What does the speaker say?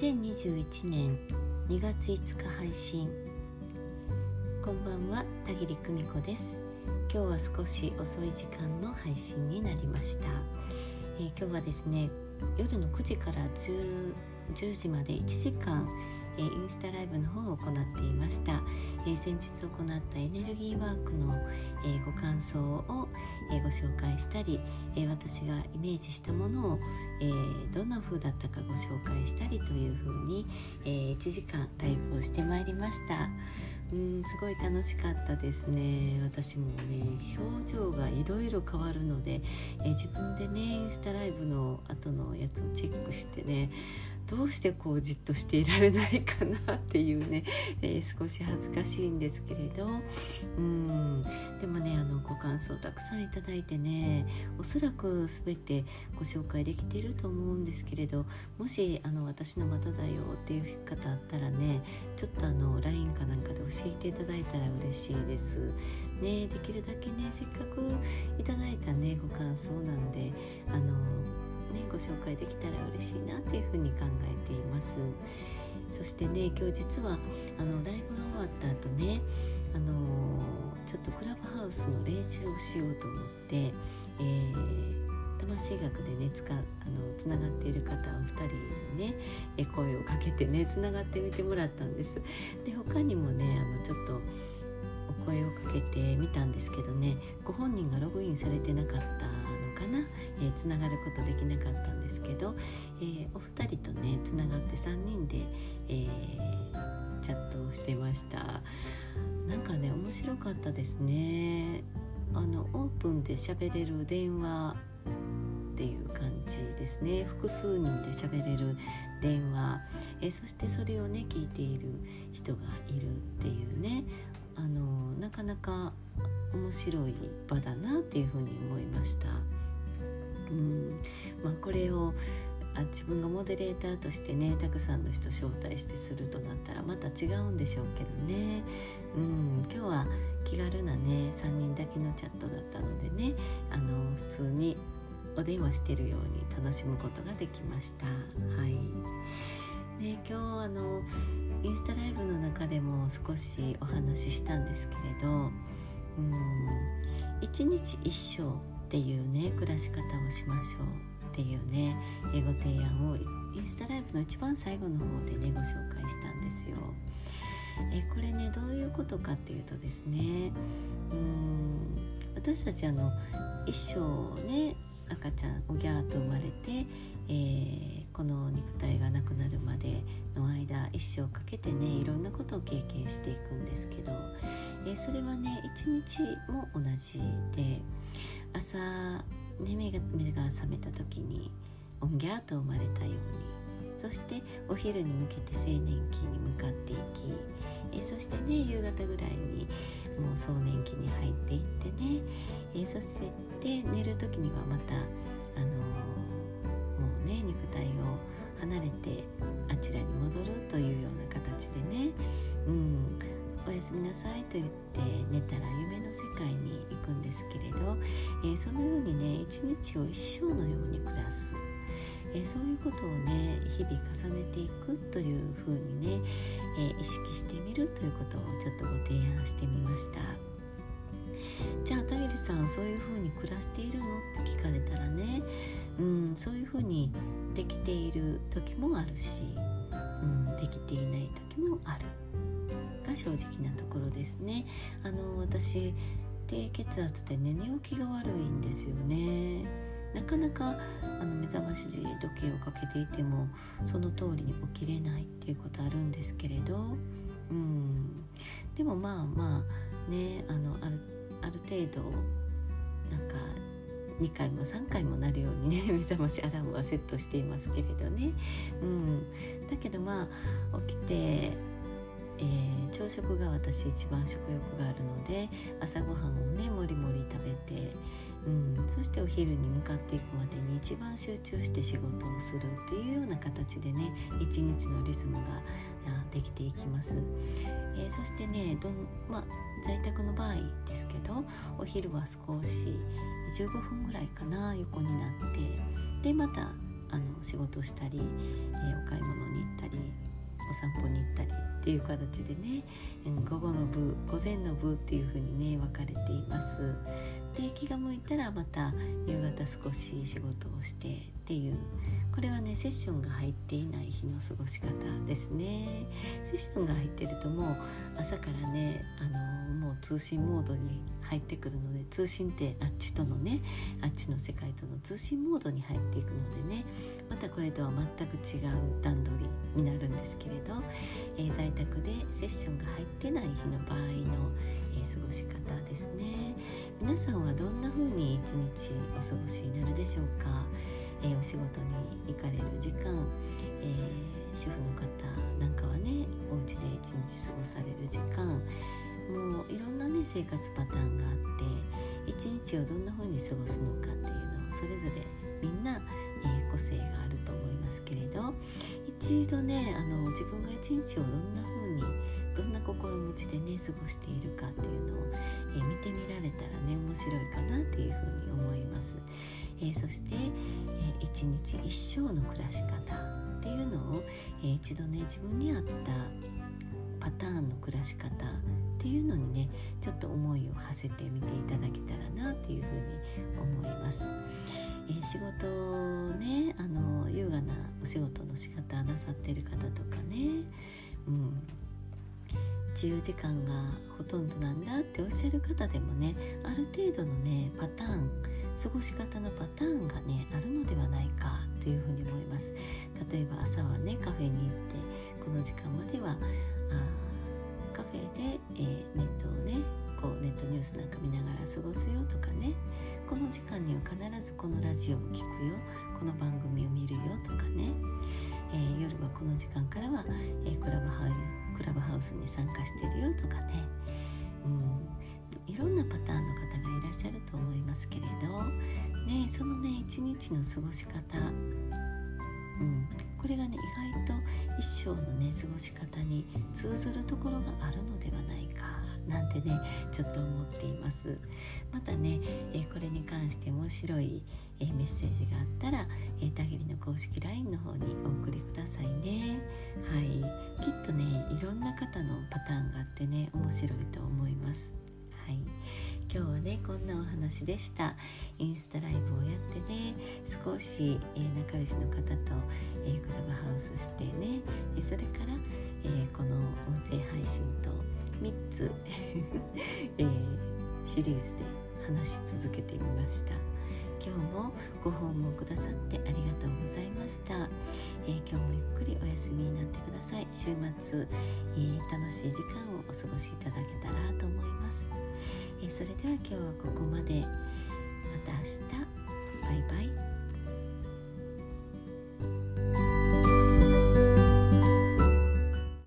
2021年2月5日配信こんばんは田切久美子です。今日は少し遅い時間の配信になりました、えー、今日はですね夜の9時から 10, 10時まで1時間インスタライブの方を行っていました、先日行ったエネルギーワークの、ご感想を、ご紹介したり、私がイメージしたものを、どんな風だったかご紹介したりという風に、え1時間ライブをしてまいりました。うんすごい楽しかったですね。私もね表情がいろいろ変わるので、え自分でねインスタライブの後のやつをチェックしてねどうしてこうじっとしていられないかなっていうね、えー、少し恥ずかしいんですけれどうんでもねあのご感想たくさんいただいてねおそらく全てご紹介できてると思うんですけれどもしあの私のまただよっていう方あったらねちょっとあの LINE かなんかで教えていただいたら嬉しいです。ね、できるだけねせっかくいただいたねご感想なんであのご紹介できたら嬉しいなっていうふうに考えていますそしてね今日実はあのライブが終わった後ねあのちょっとクラブハウスの練習をしようと思って、えー魂学でねつかあのつながっている方お二人にねえ声をかけてねつながってみてもらったんです。で他にもねあのちょっとお声をかけてみたんですけどねご本人がログインされてなかったな、えー、つながることできなかったんですけど、えー、お二人とねつながって3人で、えー、チャットをしてました。なんかね面白かったですね。あのオープンで喋れる電話っていう感じですね。複数人で喋れる電話、え、そしてそれをね聞いている人がいるっていうね。あのなかなか面白い場だなっていうふうに思いました。うん。まあ、これをあ自分がモデレーターとしてねたくさんの人招待してするとなったらまた違うんでしょうけどね、うん、今日は気軽なね3人だけのチャットだったのでねあの普通にお電話してるように楽しむことができました。はい。ね、今日あのインスタライブの中でも少しお話ししたんですけれど、うん、一日一生っていうね暮らし方をしましょうっていうねご提案をインスタライブの一番最後の方でねご紹介したんですよ。えこれねどういうことかっていうとですねうん私たちあの一生ね赤ちゃんおぎゃーと生まれて、えー、この肉体がなくなるまでの間一生かけてねいろんなことを経験していくんですけど、えー、それはね一日も同じで朝、ね、目が目が覚めた時にオンギャーと生まれたようにそしてお昼に向けて青年期に向かっていきえそしてね夕方ぐらいにもう壮年期に入っていってね。えそして寝る時にはまたあのもうね肉体を離れてあちらに戻るというような形でね、うん、おやすみなさいと言って寝たら夢の世界に行くんですけれど、えー、そのようにね一日を一生のように暮らす、え、そういうことをね日々重ねていくというふうにね、えー、意識してみるということをちょっとご提さんそういうふうに暮らしているの？って聞かれたらね、うん、そういうふうにできている時もあるし、うん、できていない時もある。が正直なところですね。あの私低血圧でね寝起きが悪いんですよね。なかなかあの目覚まし時計をかけていてもその通りに起きれないっていうことあるんですけれど。うん。でもまあまあねあのあるある程度なんか2回も3回もなるようにね 目覚ましアラームはセットしていますけれどね、うん、だけどまあ起きてえー、朝食が私一番食欲があるので朝ごはんをねもりもり食べて、うん、そしてお昼に向かっていくまでに一番集中して仕事をするっていうような形でね一日のリズムができていきます。えー、そしてねどん、ま、在宅の場合ですけどお昼は少し15分ぐらいかな横になってでまたあの仕事したり、えー、お買い物に行ったりお散歩に行ったりっていう形でね、午後の部午前の部っていう風にね分かれています。で気が向いたらまた夕方少し仕事をしてっていうこれはねセッションが入っていない日の過ごし方ですね。セッションが入ってるともう朝からねあのもう通信モードに入ってくるので通信ってあっちとのねあっちの世界との通信モードに入っていくのでねまたこれとは全く違う段取りになるんですけれど、えー、在宅でセッションが入ってない日の場合の、過ごし方ですね。皆さんはどんな風に一日お過ごしになるでしょうか、えー、お仕事に行かれる時間、え主婦の方なんかはねお家で一日過ごされる時間もういろんなね生活パターンがあって一日をどんな風に過ごすのかっていうのをそれぞれみんな、えー、個性があると思いますけれど一度ねあの自分が一日をどんな風にちでね過ごしているかっていうのを、え、見てみられたらね面白いかなっていう風に思います。え、そして、え一日一生の暮らし方っていうのを、え一度ね自分に合ったパターンの暮らし方っていうのにねちょっと思いを馳せてみていただけたらなっていうふうに思います。え、仕事ね自由時間がほとんどなんだっておっしゃる方でもねある程度のねパターン過ごし方のパターンがねあるのではないかというふうに思います。例えば朝はねカフェに行ってこの時間まではあカフェで、えー、ネットをねこうネットニュースなんか見ながら過ごすよとかね。この時間には必ずこのラジオを聴くよ。この番組を見るよとかね、えー、夜はこの時間からは、えー、クラブハウスクラブハウスに参加してるよとかね、うん、いろんなパターンの方がいらっしゃると思いますけれど、ね、そのね一日の過ごし方、うん、これがね意外と一生のね過ごし方に通ずるところがあるのではないか。なんてねちょっと思っています。またね、え、これに関して面白い、え、メッセージがあったら、え、たぎりの公式 LINE の方にお送りくださいね。はい。きっとねいろんな方のパターンがあってね面白いと思います。はい。今日はねこんなお話でした。インスタライブをやってね少し、えー、仲良しの方と、えー、クラブハウスしてねそれから、えー、この音声配信と3つ、えーシリーズで話し続けてみました。今日もご訪問くださってありがとうございました、え今日もゆっくりお休みになってください。週末、え楽しい時間をお過ごしいただけたらと思います。えそれでは今日はここまで。また明日。バイバイ。